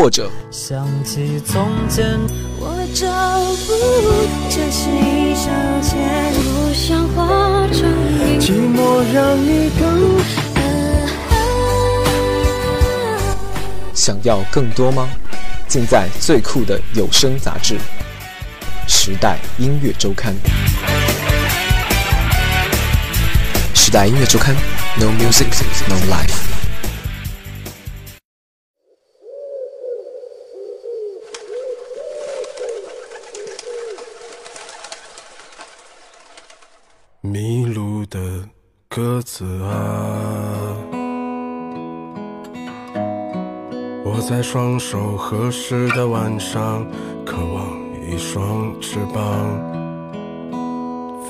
或者想起从前，我找不，这是一首前，不想化成云。寂寞让你更想要更多吗？尽在最酷的有声杂志《时代音乐周刊》。时代音乐周刊，No music, no life。鸽子啊，我在双手合十的晚上，渴望一双翅膀，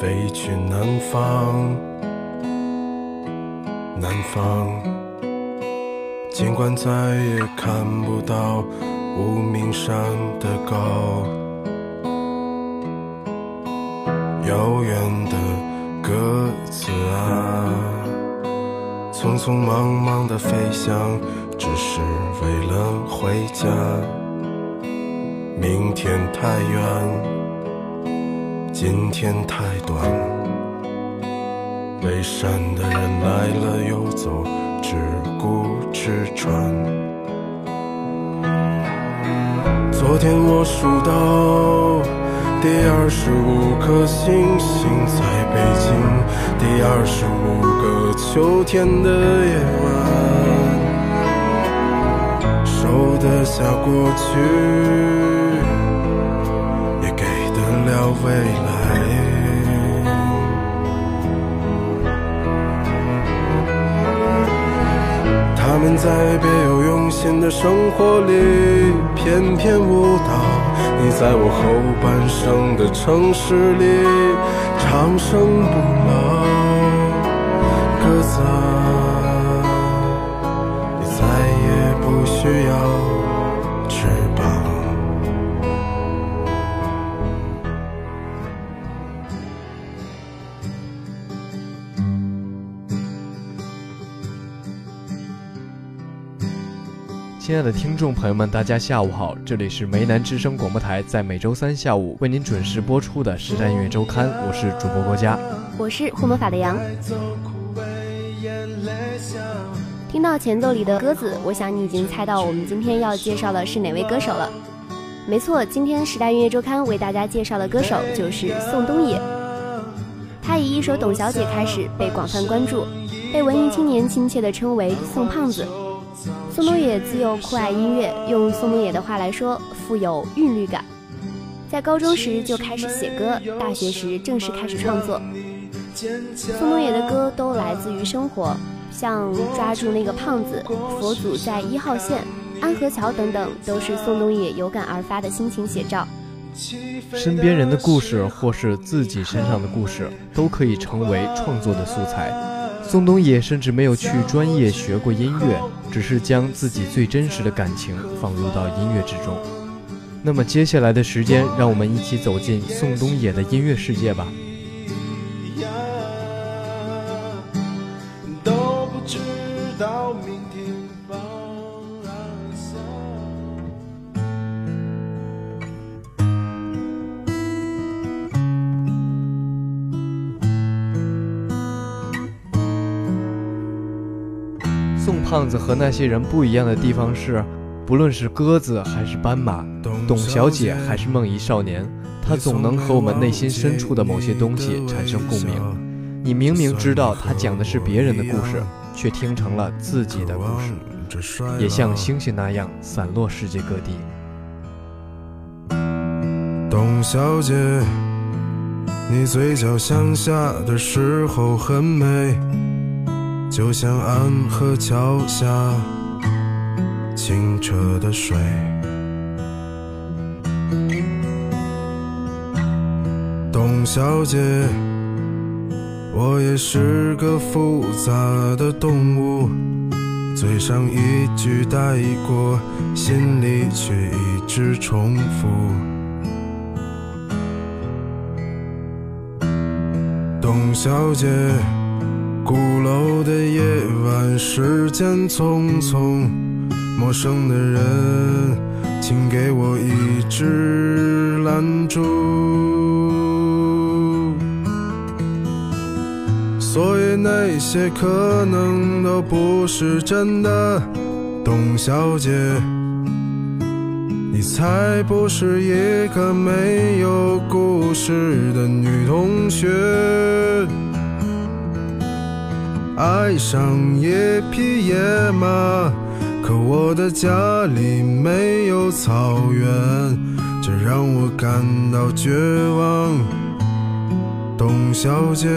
飞去南方，南方。尽管再也看不到无名山的高。遥远的鸽子啊，匆匆忙忙的飞翔，只是为了回家。明天太远，今天太短，背山的人来了又走，只顾吃穿。昨天我数到第二十五颗星星在北京，第二十五个秋天的夜晚，收得下过去，也给得了未来。新的生活里翩翩舞蹈，你在我后半生的城市里长生不老。鸽子亲爱的听众朋友们，大家下午好，这里是梅南之声广播台，在每周三下午为您准时播出的《时代音乐周刊》，我是主播郭佳。我是护魔法的羊。听到前奏里的鸽子，我想你已经猜到我们今天要介绍的是哪位歌手了。没错，今天《时代音乐周刊》为大家介绍的歌手就是宋冬野。他以一首《董小姐》开始被广泛关注，被文艺青年亲切地称为“宋胖子”。宋冬野自幼酷爱音乐，用宋冬野的话来说，富有韵律感。在高中时就开始写歌，大学时正式开始创作。宋冬野的歌都来自于生活，像《抓住那个胖子》《佛祖在一号线》《安河桥》等等，都是宋冬野有感而发的心情写照。身边人的故事，或是自己身上的故事，都可以成为创作的素材。宋冬野甚至没有去专业学过音乐，只是将自己最真实的感情放入到音乐之中。那么接下来的时间，让我们一起走进宋冬野的音乐世界吧。胖子和那些人不一样的地方是，不论是鸽子还是斑马，董小姐还是梦遗少年，他总能和我们内心深处的某些东西产生共鸣。你明明知道他讲的是别人的故事，却听成了自己的故事，也像星星那样散落世界各地。董小姐，你嘴角向下的时候很美，就像安河桥下清澈的水。董小姐，我也是个复杂的动物，嘴上一句带过，心里却一直重复。董小姐，鼓楼的夜晚，时间匆匆，陌生的人，请给我一支蜡烛。所以那些可能都不是真的，董小姐，你才不是一个没有故事的女同学。爱上一匹野马，可我的家里没有草原，这让我感到绝望，董小姐。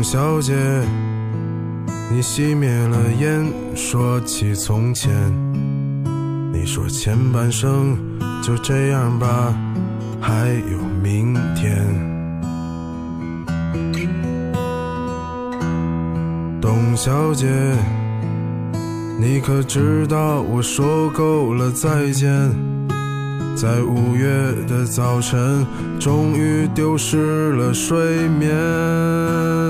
董小姐，你熄灭了烟，说起从前。你说前半生就这样吧，还有明天。董小姐，你可知道我说够了再见？在五月的早晨，终于丢失了睡眠。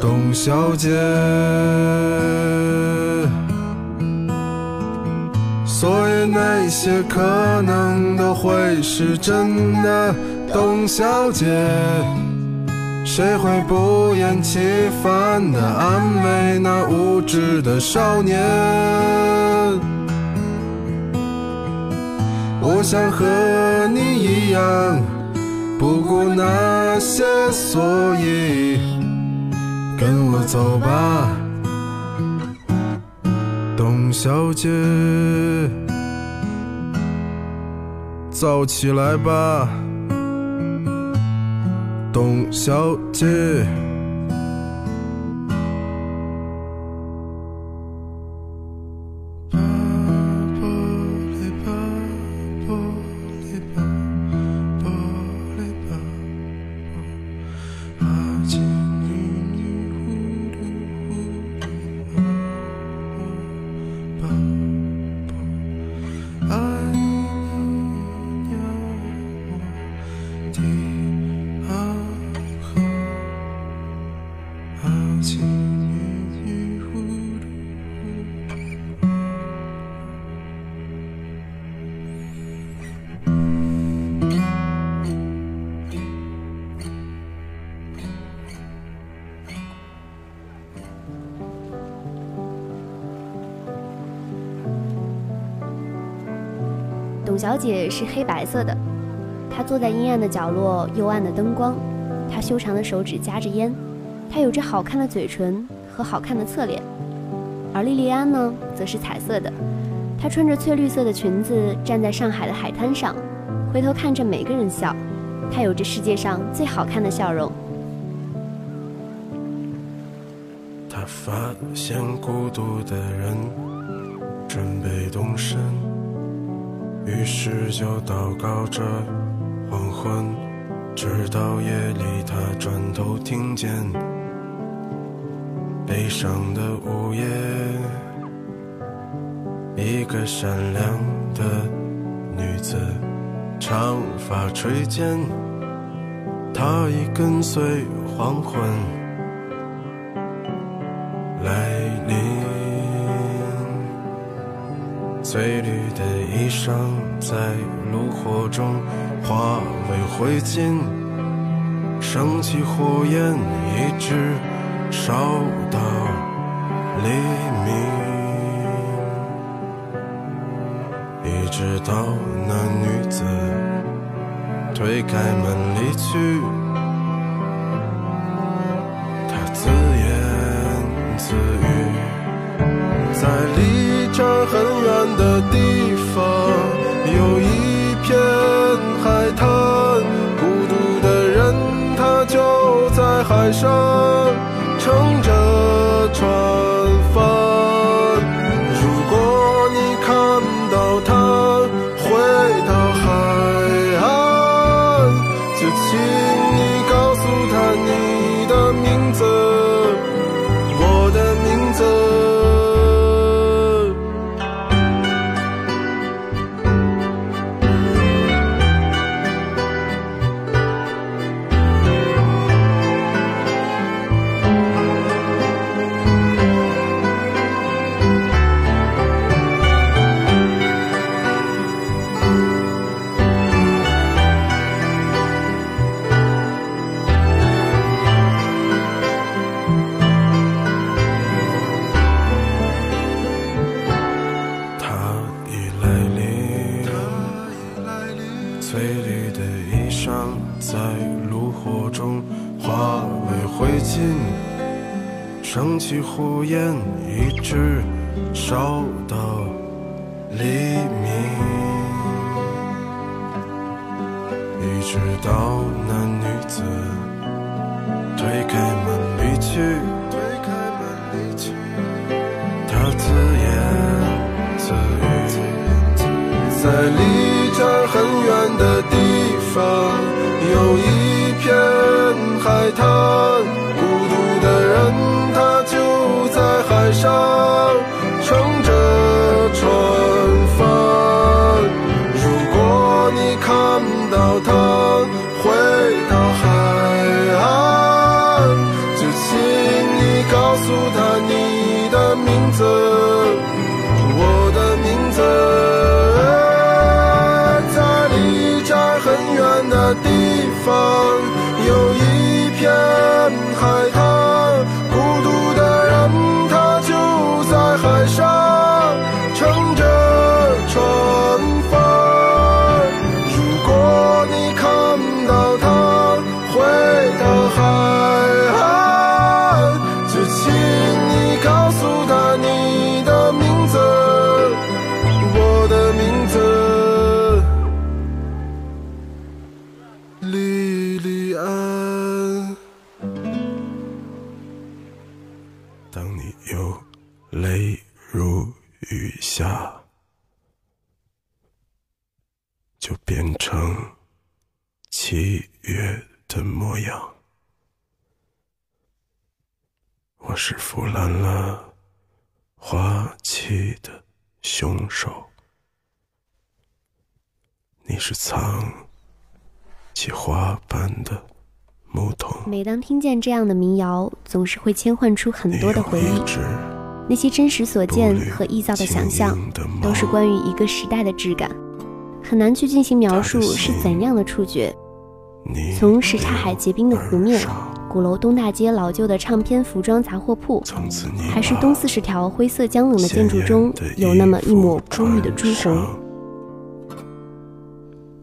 董小姐。所以那些可能都会是真的，董小姐。谁会不厌其烦地安慰那无知的少年？我想和你一样，不顾那些所以，跟我走吧，董小姐，走起来吧，董小姐。董小姐是黑白色的，她坐在阴暗的角落，幽暗的灯光，她修长的手指夹着烟，她有着好看的嘴唇和好看的侧脸。而莉莉安呢，则是彩色的，她穿着翠绿色的裙子，站在上海的海滩上，回头看着每个人笑，她有着世界上最好看的笑容。他发现孤独的人准备动身。于是就祷告着黄昏，直到夜里，他转头听见悲伤的午夜。一个善良的女子，长发垂肩，她已跟随黄昏来临。翠绿的正在炉火中化为灰烬，升起火焰，一直烧到黎明。一直到那女子推开门离去，直到那女子推开门离去，地每当听见这样的民谣，总是会切换出很多的回忆。那些真实所见和臆造的想象都是关于一个时代的质感，很难去进行描述是怎样的触觉。从什刹海结冰的湖面，鼓楼东大街老旧的唱片服装杂货铺，还是东四十条灰色僵冷的建筑中有那么一抹衣服枯郁的朱红。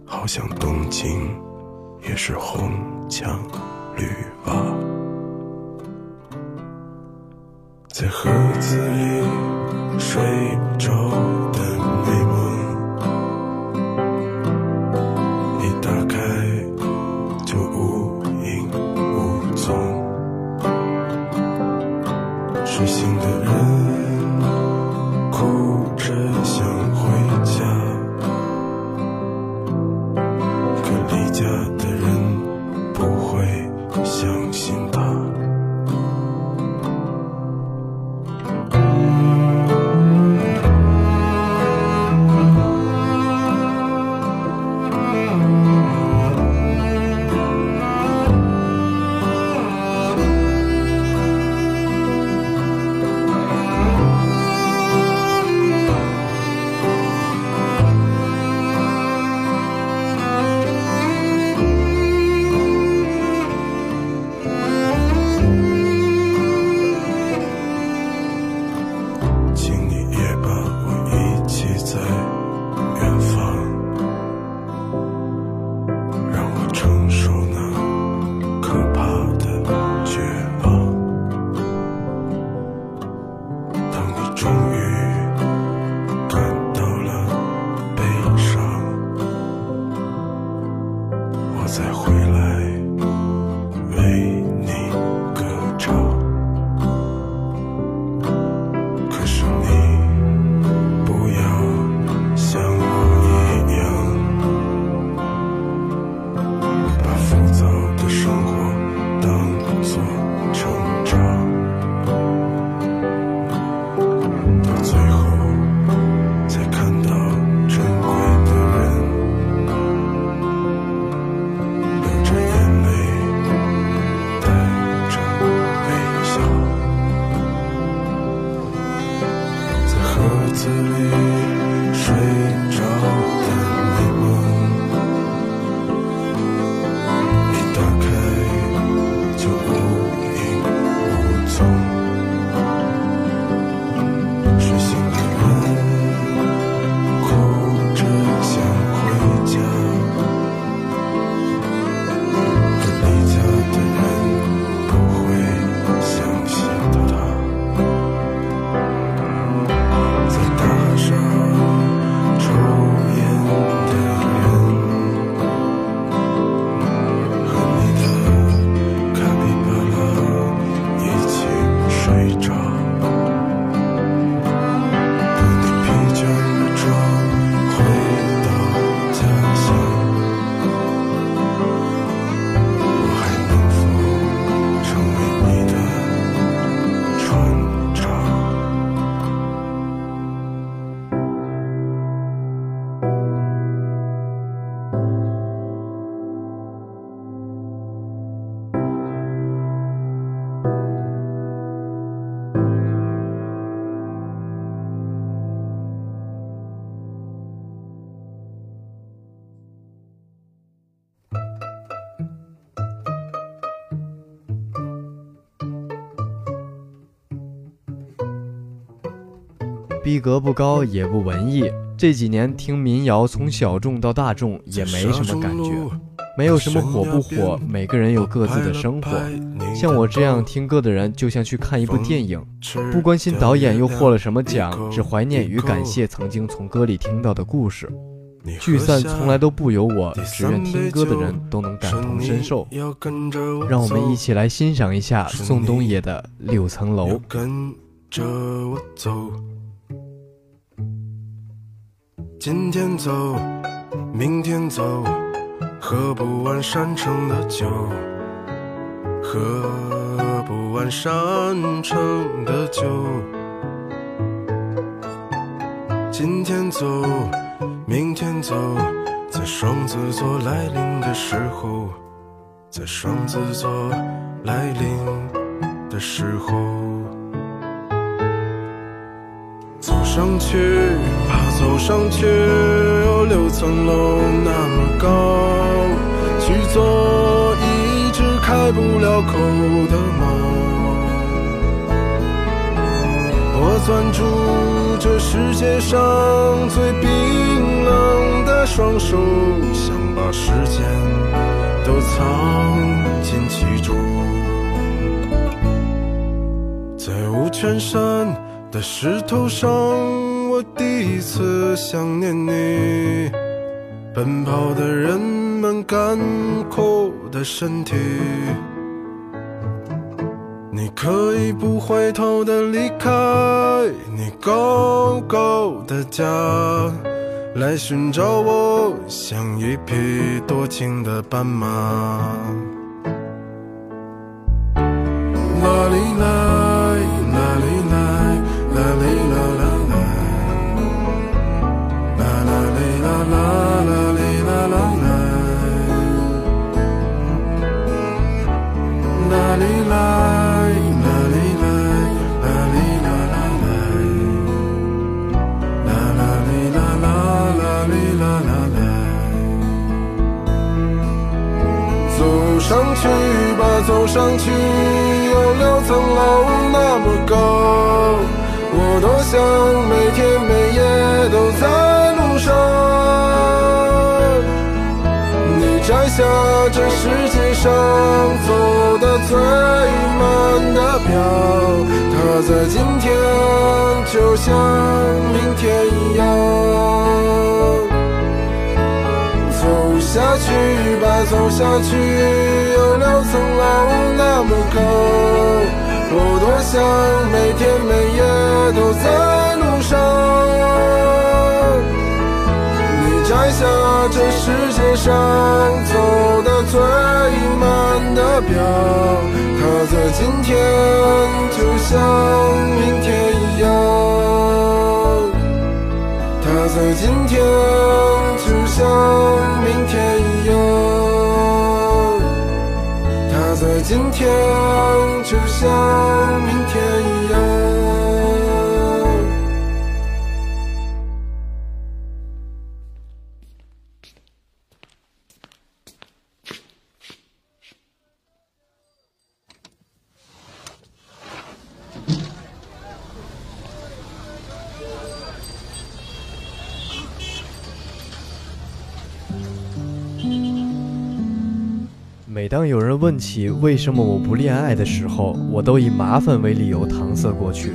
好像东京也是红墙绿瓦，在盒子里睡着的你子里睡着。逼格不高也不文艺，这几年听民谣从小众到大众也没什么感觉，没有什么火不火，每个人有各自的生活。像我这样听歌的人，就像去看一部电影，不关心导演又获了什么奖，只怀念与感谢曾经从歌里听到的故事。聚散从来都不由我，只愿听歌的人都能感同身受。让我们一起来欣赏一下宋冬野的《六层楼》。跟着我走，今天走，明天走，喝不完山城的酒，喝不完山城的酒。今天走，明天走，在双子座来临的时候，在双子座来临的时候。走上去吧，走上去，有六层楼那么高，去做一只开不了口的猫。我攥住这世界上最冰冷的双手，想把时间都藏进其中，在五泉山。的石头上，一次想念你。奔跑的人们干枯的身体，你可以不回头的离开你高高的家，来寻找我，像一匹多情的斑马。走上去，有六层楼那么高。我多想每天每夜都在路上。你摘下这世界上走得最慢的表，它在今天就像明天一样。走下去吧，走下去，那么高。我多想每天每夜都在路上。你摘下这世界上走得最慢的表，它在今天就像明天一样。它在今天就像今天，就像当有人问起为什么我不恋爱的时候，我都以麻烦为理由搪塞过去。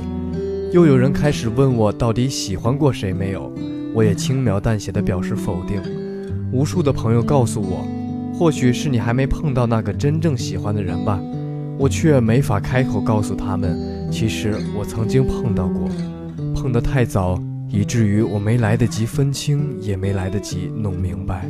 又有人开始问我到底喜欢过谁没有，我也轻描淡写的表示否定。无数的朋友告诉我，或许是你还没碰到那个真正喜欢的人吧，我却没法开口告诉他们，其实我曾经碰到过，碰得太早，以至于我没来得及分清，也没来得及弄明白。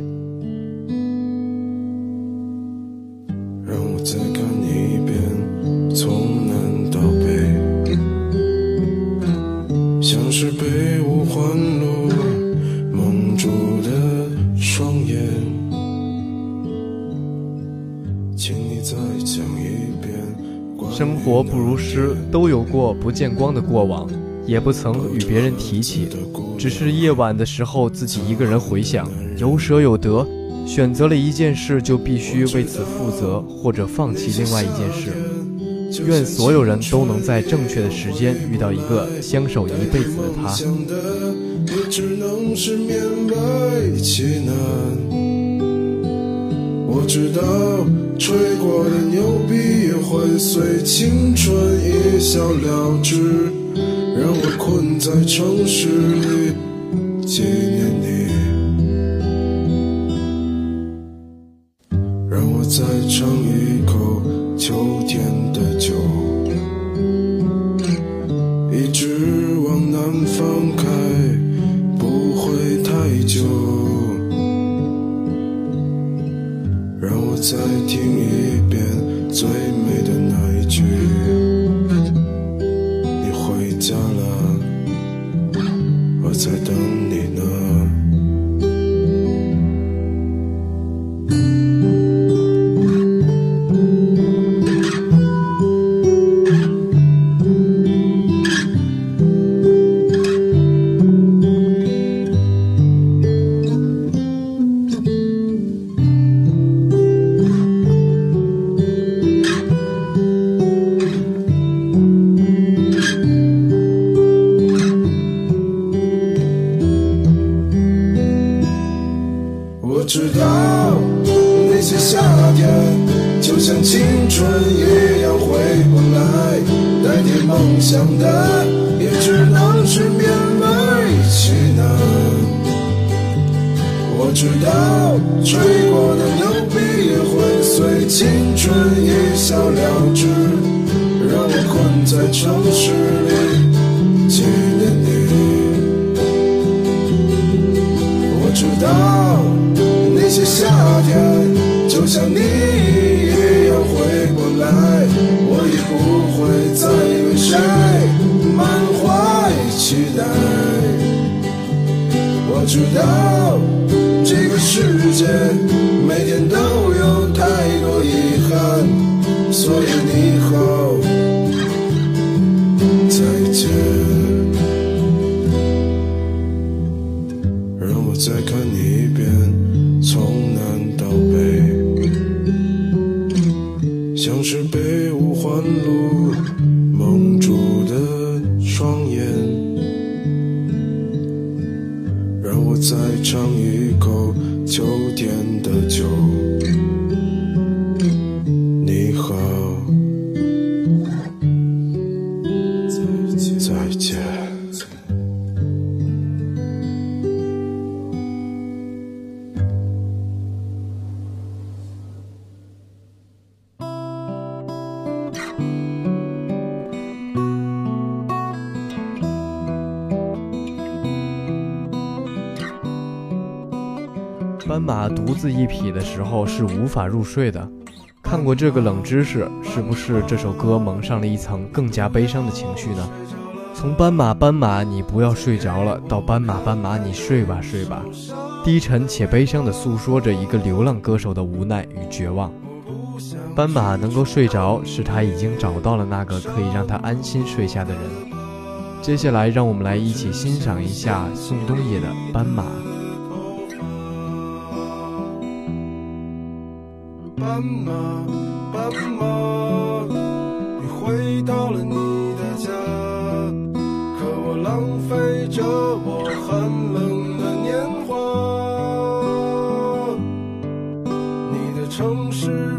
不如诗，都有过不见光的过往，也不曾与别人提起，只是夜晚的时候自己一个人回想，有舍有得。选择了一件事，就必须为此负责，或者放弃另外一件事。愿所有人都能在正确的时间遇到一个相守一辈子的他。也只能是勉为其难我知道吹过的牛逼也会随青春一笑了之，让我困在城市里纪念再看你一遍，从南到北，像是被五环路蒙住的双眼。让我再尝一口秋天的酒。的时候是无法入睡的。看过这个冷知识，是不是这首歌蒙上了一层更加悲伤的情绪呢？从斑马斑马，你不要睡着了，到斑马斑马，你睡吧睡吧，低沉且悲伤地诉说着一个流浪歌手的无奈与绝望。斑马能够睡着，是他已经找到了那个可以让他安心睡下的人。接下来，让我们来一起欣赏一下宋冬野的《斑马》。斑马，斑马，你回到了你的家，可我浪费着我寒冷的年华。你的城市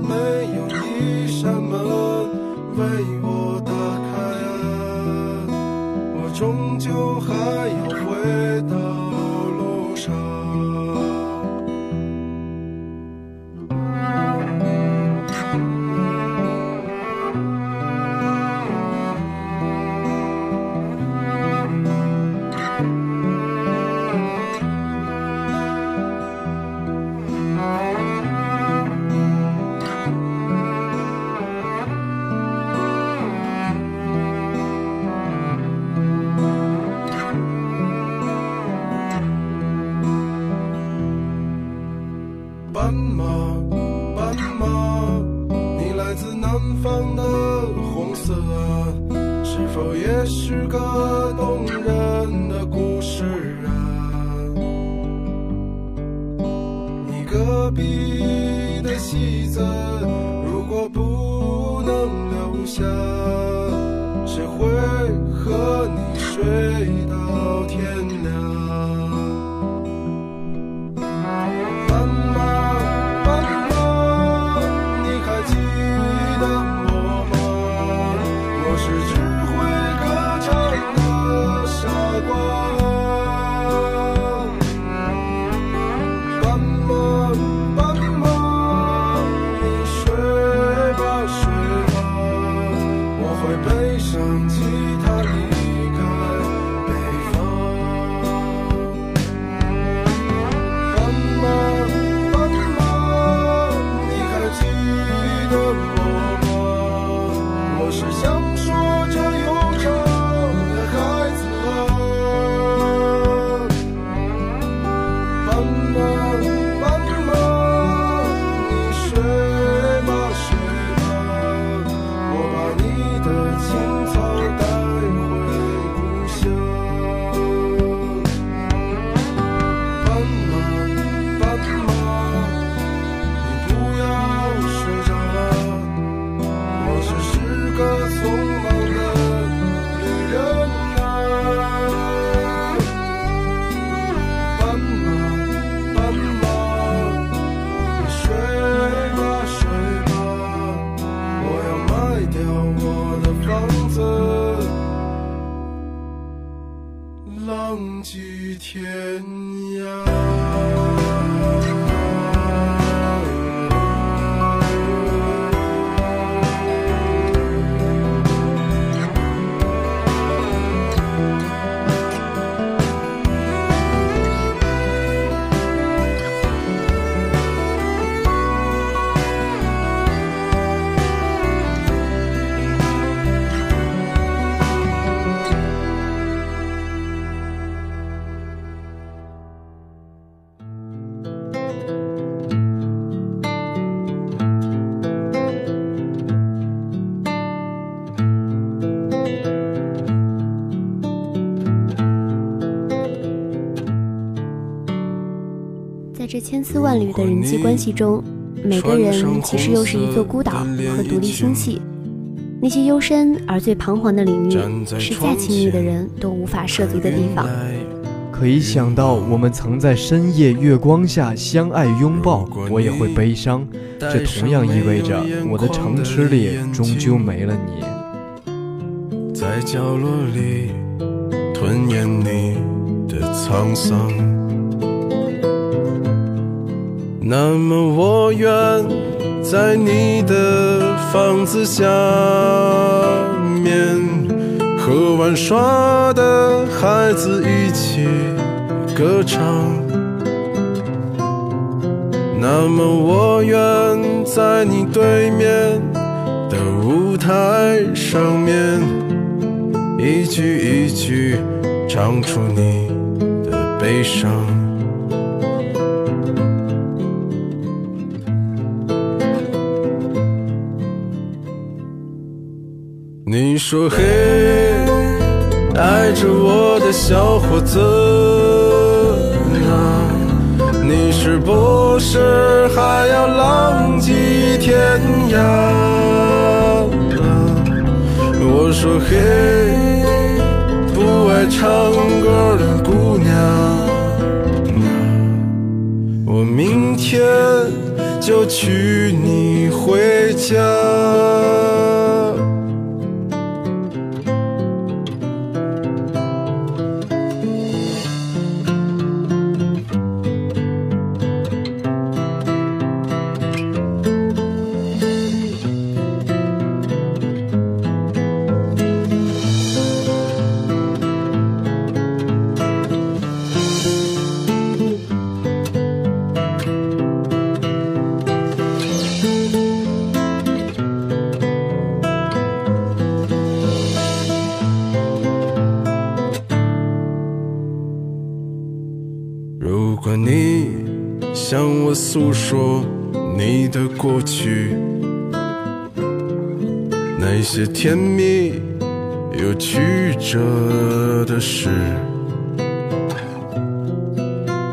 千丝万缕的人际关系中，每个人其实又是一座孤岛和独立星系。那些幽深而最彷徨的领域，是再亲密的人都无法涉足的地方。可以想到我们曾在深夜月光下相爱拥抱，我也会悲伤。这同样意味着我的城池里终究没了你。在角落里吞咽你的沧桑。那么我愿在你的房子下面，和玩耍的孩子一起歌唱。那么我愿在你对面的舞台上面，一句一句唱出你的悲伤。说嘿，爱着我的小伙子啊，你是不是还要浪迹天涯？我说嘿，不爱唱歌的姑娘，我明天就娶你回家。甜蜜又曲折的事。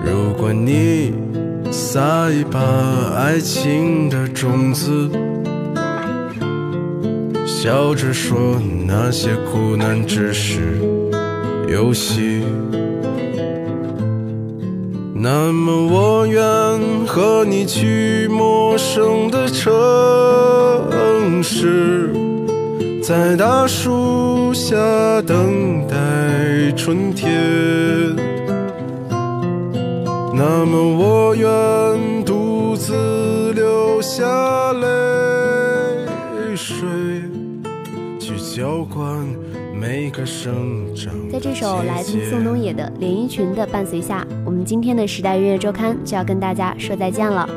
如果你撒一把爱情的种子，笑着说那些苦难只是游戏。那么我愿和你去陌生的城市，在大树下等待春天。那么我愿独自流下泪水，去浇灌。在这首来自宋冬野的《连衣裙》的伴随下，我们今天的《时代音乐周刊》就要跟大家说再见了。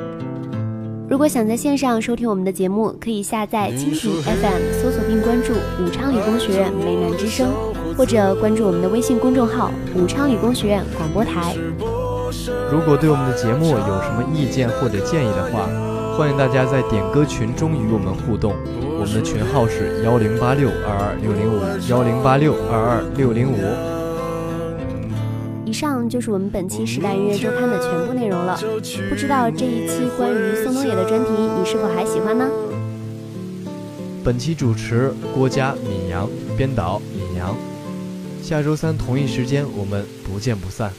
如果想在线上收听我们的节目，可以下载蜻蜓 FM，搜索并关注武昌理工学院梅南之声，或者关注我们的微信公众号“武昌理工学院广播台”。如果对我们的节目有什么意见或者建议的话，欢迎大家在点歌群中与我们互动。我们的群号是幺零八六二二六零五幺零八六二二六零五。以上就是我们本期《时代音乐周刊》的全部内容了。不知道这一期关于宋冬野的专题，你是否还喜欢呢？本期主持郭嘉、闵阳，编导闵阳。下周三同一时间，我们不见不散。